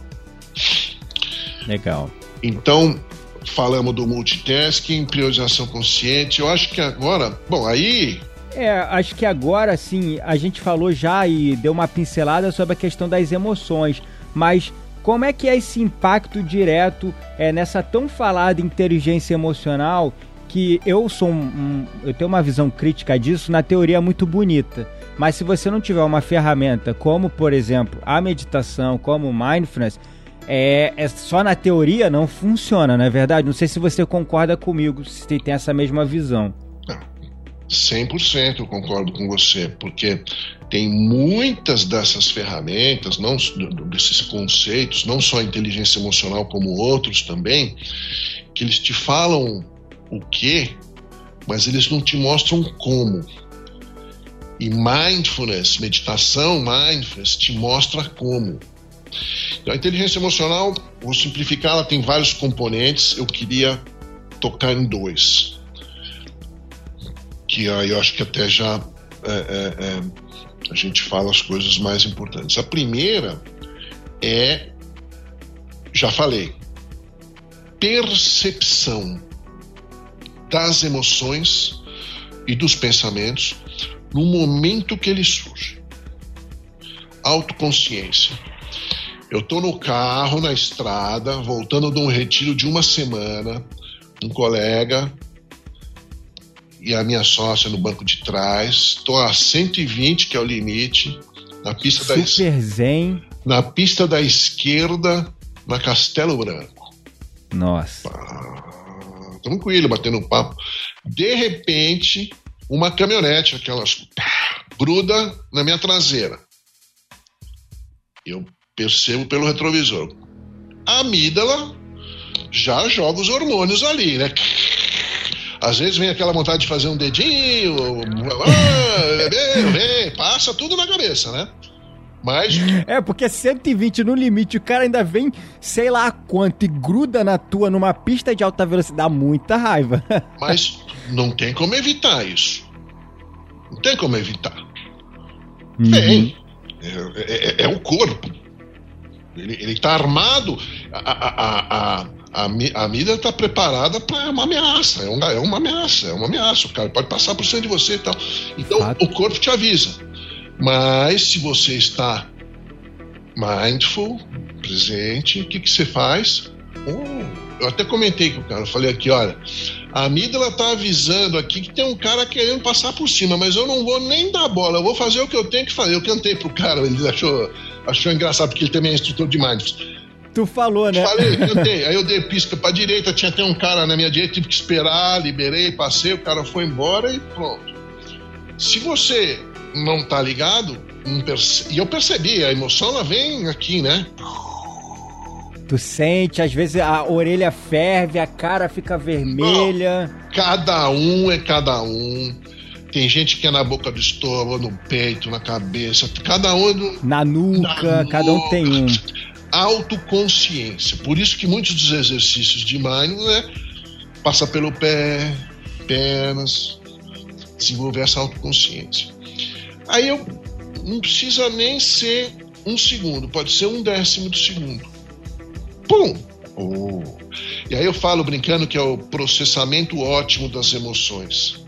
Legal. Então, falamos do multitasking, priorização consciente. Eu acho que agora, bom, aí é, acho que agora sim a gente falou já e deu uma pincelada sobre a questão das emoções, mas como é que é esse impacto direto é, nessa tão falada inteligência emocional que eu sou um, um, eu tenho uma visão crítica disso na teoria muito bonita, mas se você não tiver uma ferramenta como por exemplo a meditação, como o mindfulness, é, é só na teoria não funciona, não é verdade? Não sei se você concorda comigo, se tem essa mesma visão. 100% eu concordo com você, porque tem muitas dessas ferramentas, não desses conceitos, não só a inteligência emocional como outros também, que eles te falam o que, mas eles não te mostram como. E mindfulness, meditação, mindfulness, te mostra como. Então, a inteligência emocional, vou simplificar, ela tem vários componentes, eu queria tocar em dois que aí eu acho que até já é, é, é, a gente fala as coisas mais importantes. A primeira é, já falei, percepção das emoções e dos pensamentos no momento que ele surge. Autoconsciência. Eu estou no carro, na estrada, voltando de um retiro de uma semana. Um colega e a minha sócia no banco de trás. Estou a 120, que é o limite, na pista Super da zen. Na pista da esquerda, na Castelo Branco. Nossa. Ah, tranquilo, batendo um papo. De repente, uma caminhonete, aquelas pá, gruda na minha traseira. Eu percebo pelo retrovisor. A amígdala já joga os hormônios ali, né? Às vezes vem aquela vontade de fazer um dedinho, ah, vem, vem, passa tudo na cabeça, né? Mas. É, porque 120 no limite, o cara ainda vem, sei lá quanto, e gruda na tua numa pista de alta velocidade. Dá muita raiva. Mas não tem como evitar isso. Não tem como evitar. Uhum. Tem. É, é, é, o corpo. Ele, ele tá armado. A, a, a, a, a mídia está preparada para uma ameaça, é uma, é uma ameaça, é uma ameaça. O cara pode passar por cima de você e tal. Então o corpo te avisa. Mas se você está mindful, presente, o que, que você faz? Oh, eu até comentei com o cara, eu falei aqui, olha, a amígdala tá avisando aqui que tem um cara querendo passar por cima, mas eu não vou nem dar bola, eu vou fazer o que eu tenho que fazer. Eu cantei pro cara, ele achou, achou engraçado, porque ele também é instrutor de mindfulness. Tu falou, né? Falei, cantei. Aí eu dei pisca pra direita, tinha até um cara na minha direita, tive que esperar, liberei, passei, o cara foi embora e pronto. Se você não tá ligado, perce... e eu percebi, a emoção ela vem aqui, né? Tu sente, às vezes a orelha ferve, a cara fica vermelha. Não, cada um é cada um. Tem gente que é na boca do estômago, no peito, na cabeça. Cada um é no... na, nuca, na nuca, cada um tem um autoconsciência. Por isso que muitos dos exercícios de mindfulness é passar pelo pé, pernas, desenvolver essa autoconsciência. Aí eu não precisa nem ser um segundo, pode ser um décimo do segundo. Pum! Oh. E aí eu falo brincando que é o processamento ótimo das emoções.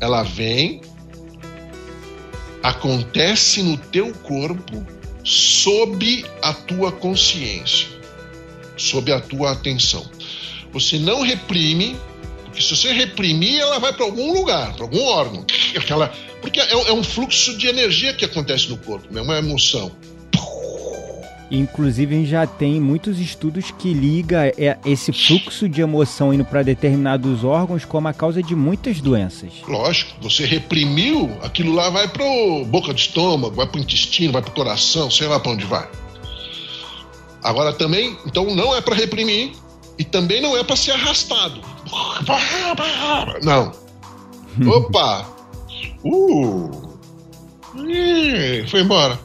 Ela vem, acontece no teu corpo sob a tua consciência, sob a tua atenção. Você não reprime, Porque se você reprimir, ela vai para algum lugar, para algum órgão. Aquela, porque é, é, um fluxo de energia que acontece no corpo, é né? uma emoção. Inclusive, já tem muitos estudos que liga é, esse fluxo de emoção indo para determinados órgãos como a causa de muitas doenças. Lógico, você reprimiu, aquilo lá vai para boca do estômago, vai para o intestino, vai para o coração, sei lá para onde vai. Agora também, então não é para reprimir e também não é para ser arrastado. Não. Opa! Uh! Ih, foi embora.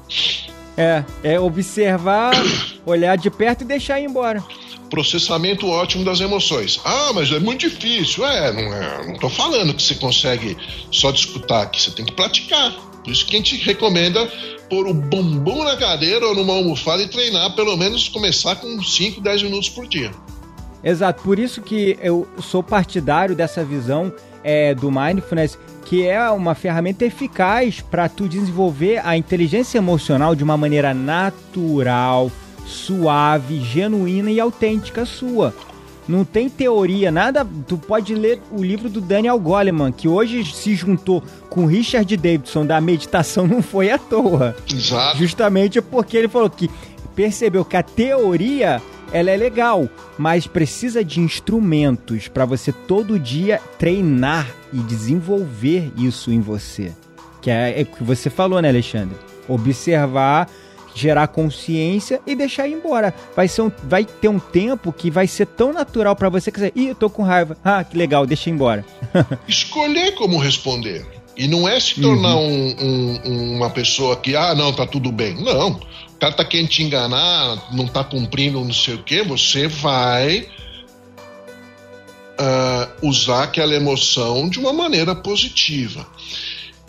É, é observar, olhar de perto e deixar ir embora. Processamento ótimo das emoções. Ah, mas é muito difícil. É, não, é, não tô falando que você consegue só de escutar aqui, você tem que praticar. Por isso que a gente recomenda pôr o bumbum na cadeira ou numa almofada e treinar, pelo menos começar com 5, 10 minutos por dia. Exato, por isso que eu sou partidário dessa visão é, do mindfulness que é uma ferramenta eficaz para tu desenvolver a inteligência emocional de uma maneira natural, suave, genuína e autêntica sua. Não tem teoria, nada. Tu pode ler o livro do Daniel Goleman, que hoje se juntou com Richard Davidson da meditação, não foi à toa. Exato. Justamente porque ele falou que percebeu que a teoria ela é legal, mas precisa de instrumentos para você todo dia treinar e desenvolver isso em você. Que é, é o que você falou, né, Alexandre? Observar, gerar consciência e deixar ir embora. Vai, ser um, vai ter um tempo que vai ser tão natural para você que você, ih, eu tô com raiva. Ah, que legal, deixa ir embora. Escolher como responder. E não é se tornar uhum. um, um, uma pessoa que, ah, não, tá tudo bem. Não. O cara tá querendo te enganar, não tá cumprindo não sei o quê, você vai uh, usar aquela emoção de uma maneira positiva.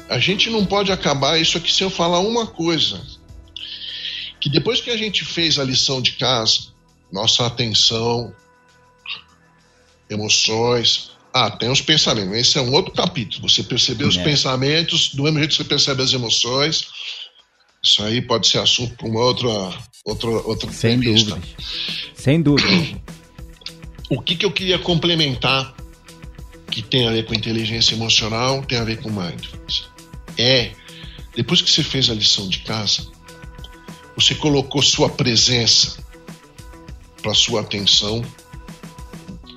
A gente não pode acabar isso aqui sem eu falar uma coisa. Que depois que a gente fez a lição de casa, nossa atenção, emoções, ah, tem os pensamentos. Esse é um outro capítulo. Você perceber é. os pensamentos, do mesmo jeito que você percebe as emoções. Isso aí pode ser assunto para uma outra, outra, outra Sem entrevista. Dúvidas. Sem dúvida. O que, que eu queria complementar que tem a ver com inteligência emocional, tem a ver com mindfulness. É, depois que você fez a lição de casa, você colocou sua presença para sua atenção.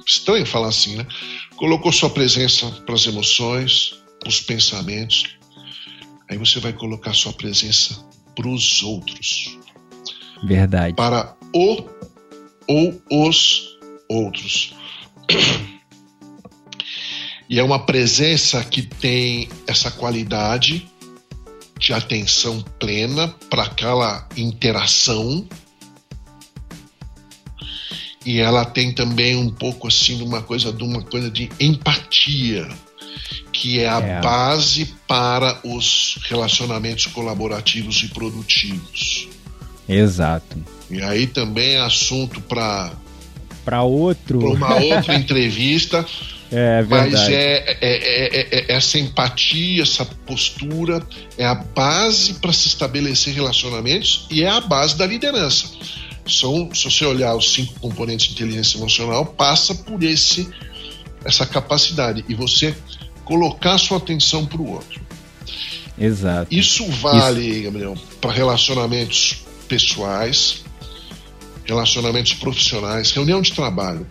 Estranho falar assim, né? colocou sua presença para as emoções, para os pensamentos. Aí você vai colocar sua presença para os outros. Verdade. Para o ou os outros. E é uma presença que tem essa qualidade de atenção plena para aquela interação e ela tem também um pouco assim uma coisa de uma coisa de empatia que é a é. base para os relacionamentos colaborativos e produtivos. Exato. E aí também é assunto para para outro para uma outra entrevista. É verdade. Mas é, é, é, essa empatia, essa postura é a base para se estabelecer relacionamentos e é a base da liderança são, se você olhar os cinco componentes de inteligência emocional, passa por esse essa capacidade e você colocar sua atenção para o outro. Exato. Isso vale, Isso. Gabriel, para relacionamentos pessoais, relacionamentos profissionais, reunião de trabalho.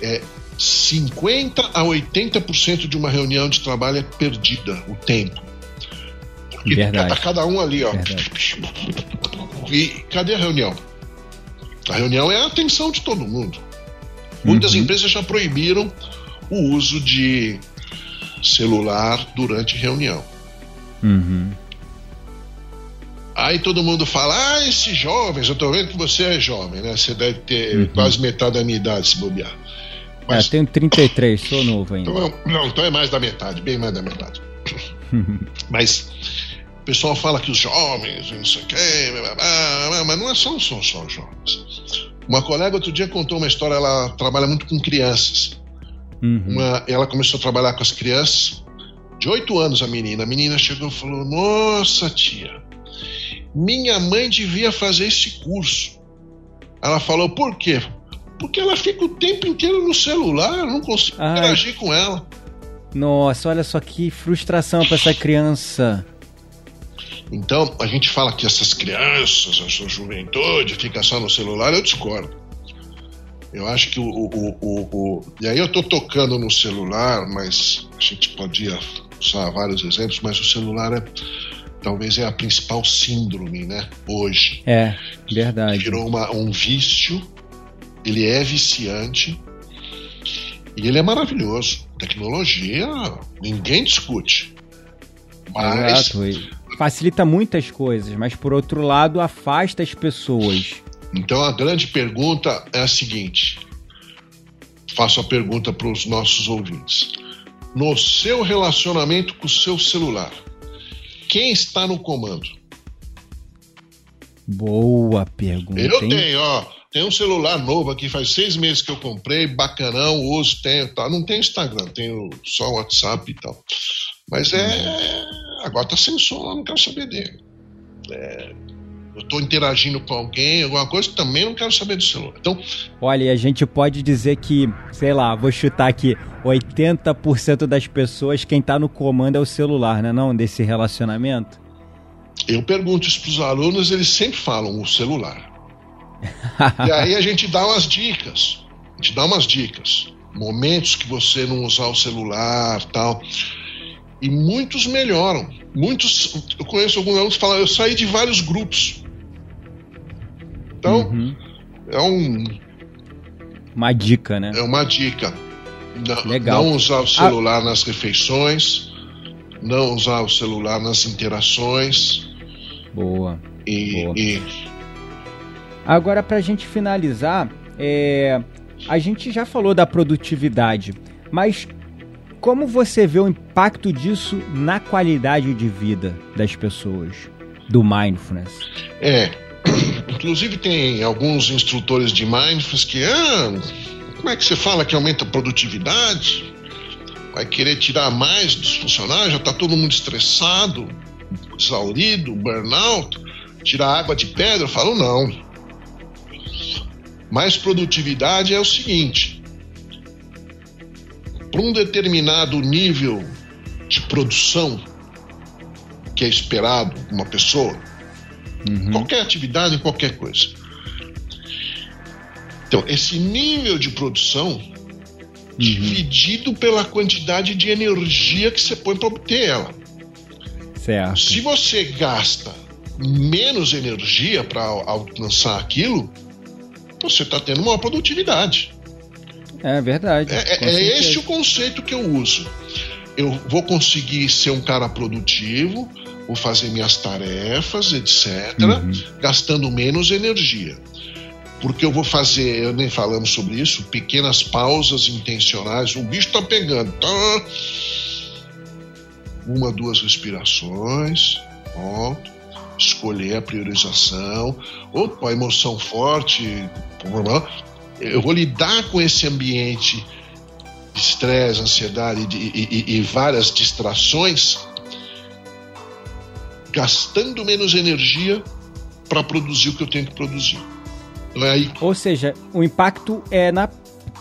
É, 50 a 80% de uma reunião de trabalho é perdida, o tempo. Porque Verdade. tá cada um ali, ó. Verdade. E cadê a reunião? A reunião é a atenção de todo mundo. Muitas uhum. empresas já proibiram o uso de celular durante reunião. Uhum. Aí todo mundo fala: Ah, esses jovens, eu tô vendo que você é jovem, né? Você deve ter uhum. quase metade da minha idade se bobear. Mas... É, tenho 33, sou novo ainda. Então, não, então é mais da metade, bem mais da metade. Mas o pessoal fala que os jovens, não sei o quê, mas não é só, são só os jovens. Uma colega outro dia contou uma história, ela trabalha muito com crianças. Uhum. Uma, ela começou a trabalhar com as crianças, de oito anos a menina. A menina chegou e falou: Nossa, tia, minha mãe devia fazer esse curso. Ela falou: Por quê? Porque ela fica o tempo inteiro no celular, eu não consigo Ai. interagir com ela. Nossa, olha só que frustração para essa criança. Então, a gente fala que essas crianças, essa juventude, fica só no celular, eu discordo. Eu acho que o, o, o, o, E aí eu estou tocando no celular, mas a gente podia usar vários exemplos, mas o celular é talvez é a principal síndrome, né? Hoje. É, verdade. Virou uma, um vício, ele é viciante e ele é maravilhoso. Tecnologia, ninguém discute. Mas. Exato, facilita muitas coisas, mas por outro lado afasta as pessoas. Então a grande pergunta é a seguinte: faço a pergunta para os nossos ouvintes. No seu relacionamento com o seu celular, quem está no comando? Boa pergunta. Eu hein? tenho, ó. Tem um celular novo aqui, faz seis meses que eu comprei, bacanão, uso, tenho, tá. Não tenho Instagram, tenho só WhatsApp e tal. Mas é. Agora tá sem som, não quero saber dele. É, eu estou interagindo com alguém, alguma coisa, também não quero saber do celular. Então, olha, a gente pode dizer que, sei lá, vou chutar aqui, 80% das pessoas quem está no comando é o celular, né, não desse relacionamento? Eu pergunto isso para os alunos, eles sempre falam o celular. e aí a gente dá umas dicas. A gente dá umas dicas. Momentos que você não usar o celular, tal. E muitos melhoram. Muitos, eu conheço alguns alunos que falam, eu saí de vários grupos. Então, uhum. é um. Uma dica, né? É uma dica. Não, Legal. não usar o celular ah. nas refeições, não usar o celular nas interações. Boa. E. Boa. e... Agora, para a gente finalizar, é... a gente já falou da produtividade, mas como você vê o impacto disso na qualidade de vida das pessoas, do mindfulness? É, inclusive tem alguns instrutores de mindfulness que, ah, como é que você fala que aumenta a produtividade? Vai querer tirar mais dos funcionários? Já está todo mundo estressado, exaurido, burnout, tirar água de pedra? Eu falo, não. Mais produtividade é o seguinte: para um determinado nível de produção que é esperado uma pessoa, uhum. qualquer atividade, qualquer coisa. Então, esse nível de produção uhum. dividido pela quantidade de energia que você põe para obter ela. Certo. Se você gasta menos energia para alcançar aquilo, você está tendo uma produtividade. É verdade. É, é, é esse o conceito que eu uso. Eu vou conseguir ser um cara produtivo, vou fazer minhas tarefas, etc., uhum. gastando menos energia. Porque eu vou fazer, eu nem falamos sobre isso, pequenas pausas intencionais. O bicho tá pegando, tá? Uma, duas respirações, pronto. Escolher a priorização. Opa, emoção forte, eu vou lidar com esse ambiente de estresse, ansiedade e, e, e, várias distrações, gastando menos energia para produzir o que eu tenho que produzir. Então, é. Ou seja, o impacto é na,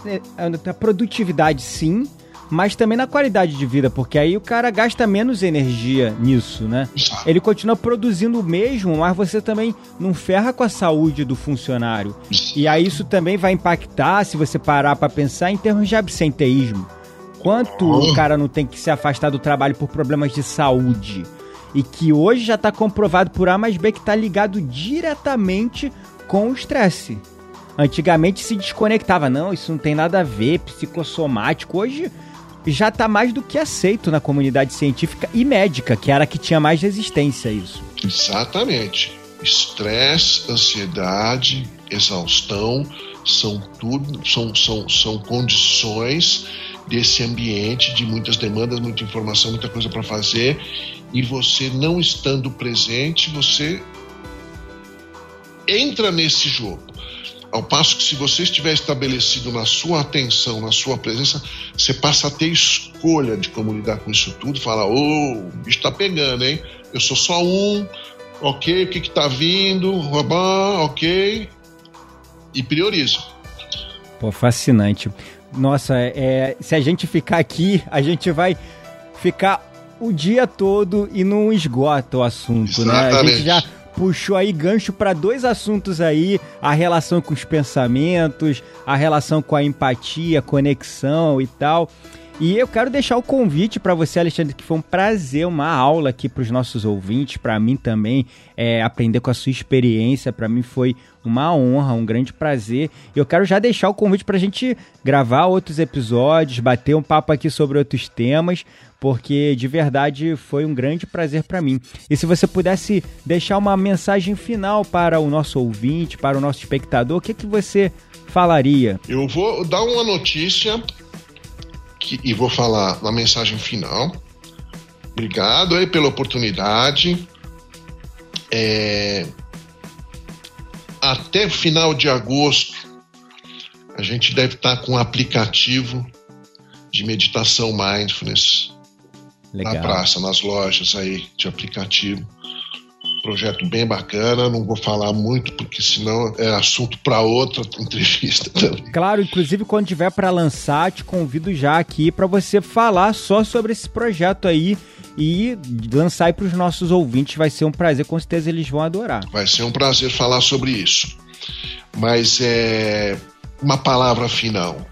é, é na produtividade, sim, mas também na qualidade de vida, porque aí o cara gasta menos energia nisso, né? Ele continua produzindo o mesmo, mas você também não ferra com a saúde do funcionário. E aí isso também vai impactar, se você parar para pensar, em termos de absenteísmo. Quanto o cara não tem que se afastar do trabalho por problemas de saúde? E que hoje já está comprovado por A mais B que está ligado diretamente com o estresse. Antigamente se desconectava, não, isso não tem nada a ver, psicossomático. Hoje já está mais do que aceito na comunidade científica e médica, que era a que tinha mais resistência a isso. Exatamente. Estresse, ansiedade, exaustão são tudo são, são, são condições desse ambiente de muitas demandas, muita informação, muita coisa para fazer e você não estando presente, você entra nesse jogo. Ao passo que, se você estiver estabelecido na sua atenção, na sua presença, você passa a ter escolha de como lidar com isso tudo. Fala, ô, oh, o bicho está pegando, hein? Eu sou só um, ok, o que está vindo, ok, e prioriza. Pô, fascinante. Nossa, é, se a gente ficar aqui, a gente vai ficar o dia todo e não esgota o assunto, Exatamente. né? A gente já puxou aí gancho para dois assuntos aí: a relação com os pensamentos, a relação com a empatia, conexão e tal. E eu quero deixar o convite para você, Alexandre, que foi um prazer, uma aula aqui para os nossos ouvintes, para mim também, é, aprender com a sua experiência. Para mim foi uma honra, um grande prazer. E eu quero já deixar o convite para a gente gravar outros episódios, bater um papo aqui sobre outros temas, porque de verdade foi um grande prazer para mim. E se você pudesse deixar uma mensagem final para o nosso ouvinte, para o nosso espectador, o que, que você falaria? Eu vou dar uma notícia que, e vou falar na mensagem final. Obrigado aí pela oportunidade. É, até final de agosto, a gente deve estar com um aplicativo de meditação mindfulness Legal. na praça, nas lojas aí de aplicativo projeto bem bacana, não vou falar muito porque senão é assunto para outra entrevista também. Claro, inclusive quando tiver para lançar, te convido já aqui para você falar só sobre esse projeto aí e lançar aí para os nossos ouvintes, vai ser um prazer, com certeza eles vão adorar. Vai ser um prazer falar sobre isso. Mas é uma palavra final.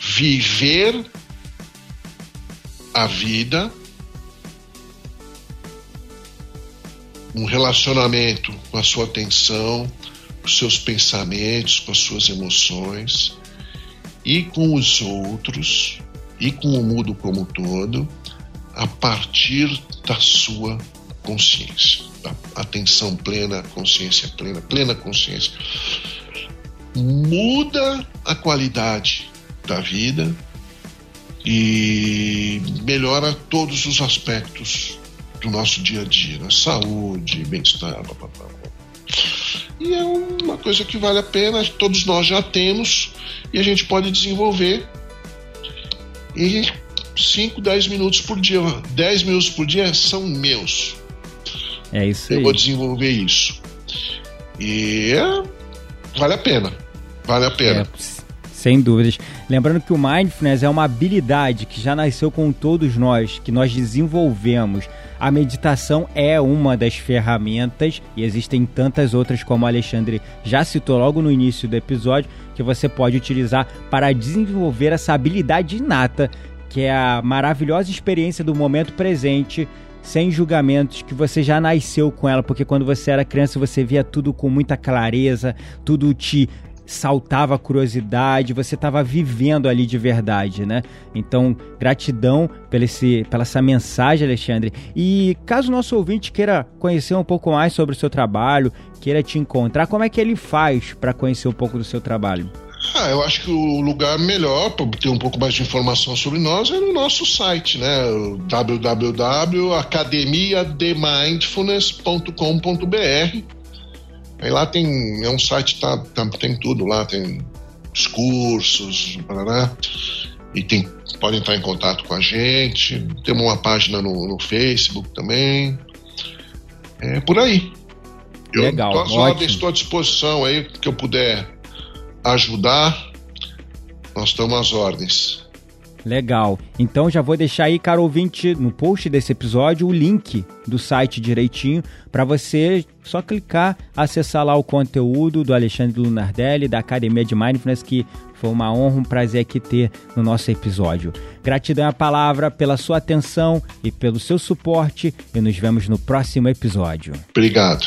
Viver a vida um relacionamento com a sua atenção, com os seus pensamentos, com as suas emoções e com os outros e com o mundo como um todo a partir da sua consciência, da atenção plena, consciência plena, plena consciência. Muda a qualidade da vida e melhora todos os aspectos do nosso dia a dia, né? saúde, bem-estar, E é uma coisa que vale a pena, todos nós já temos e a gente pode desenvolver em 5, 10 minutos por dia. 10 minutos por dia são meus. É isso aí. Eu vou desenvolver isso. E é, vale a pena. Vale a pena. É, sem dúvidas. Lembrando que o mindfulness é uma habilidade que já nasceu com todos nós, que nós desenvolvemos a meditação é uma das ferramentas e existem tantas outras, como o Alexandre já citou logo no início do episódio, que você pode utilizar para desenvolver essa habilidade inata, que é a maravilhosa experiência do momento presente sem julgamentos, que você já nasceu com ela, porque quando você era criança você via tudo com muita clareza, tudo te saltava a curiosidade, você estava vivendo ali de verdade, né? Então, gratidão pela, esse, pela essa mensagem, Alexandre. E caso o nosso ouvinte queira conhecer um pouco mais sobre o seu trabalho, queira te encontrar, como é que ele faz para conhecer um pouco do seu trabalho? Ah, eu acho que o lugar melhor para ter um pouco mais de informação sobre nós é no nosso site, né? www.academiademindfulness.com.br Aí lá tem. É um site, tá, tá tem tudo lá, tem os cursos, né? e tem, podem entrar em contato com a gente. Temos uma página no, no Facebook também. É por aí. Eu Legal, ordens, estou à disposição aí, que eu puder ajudar, nós estamos às ordens. Legal. Então já vou deixar aí, caro ouvinte, no post desse episódio, o link do site direitinho para você só clicar, acessar lá o conteúdo do Alexandre Lunardelli, da Academia de Mindfulness, que foi uma honra, um prazer aqui ter no nosso episódio. Gratidão à palavra pela sua atenção e pelo seu suporte e nos vemos no próximo episódio. Obrigado.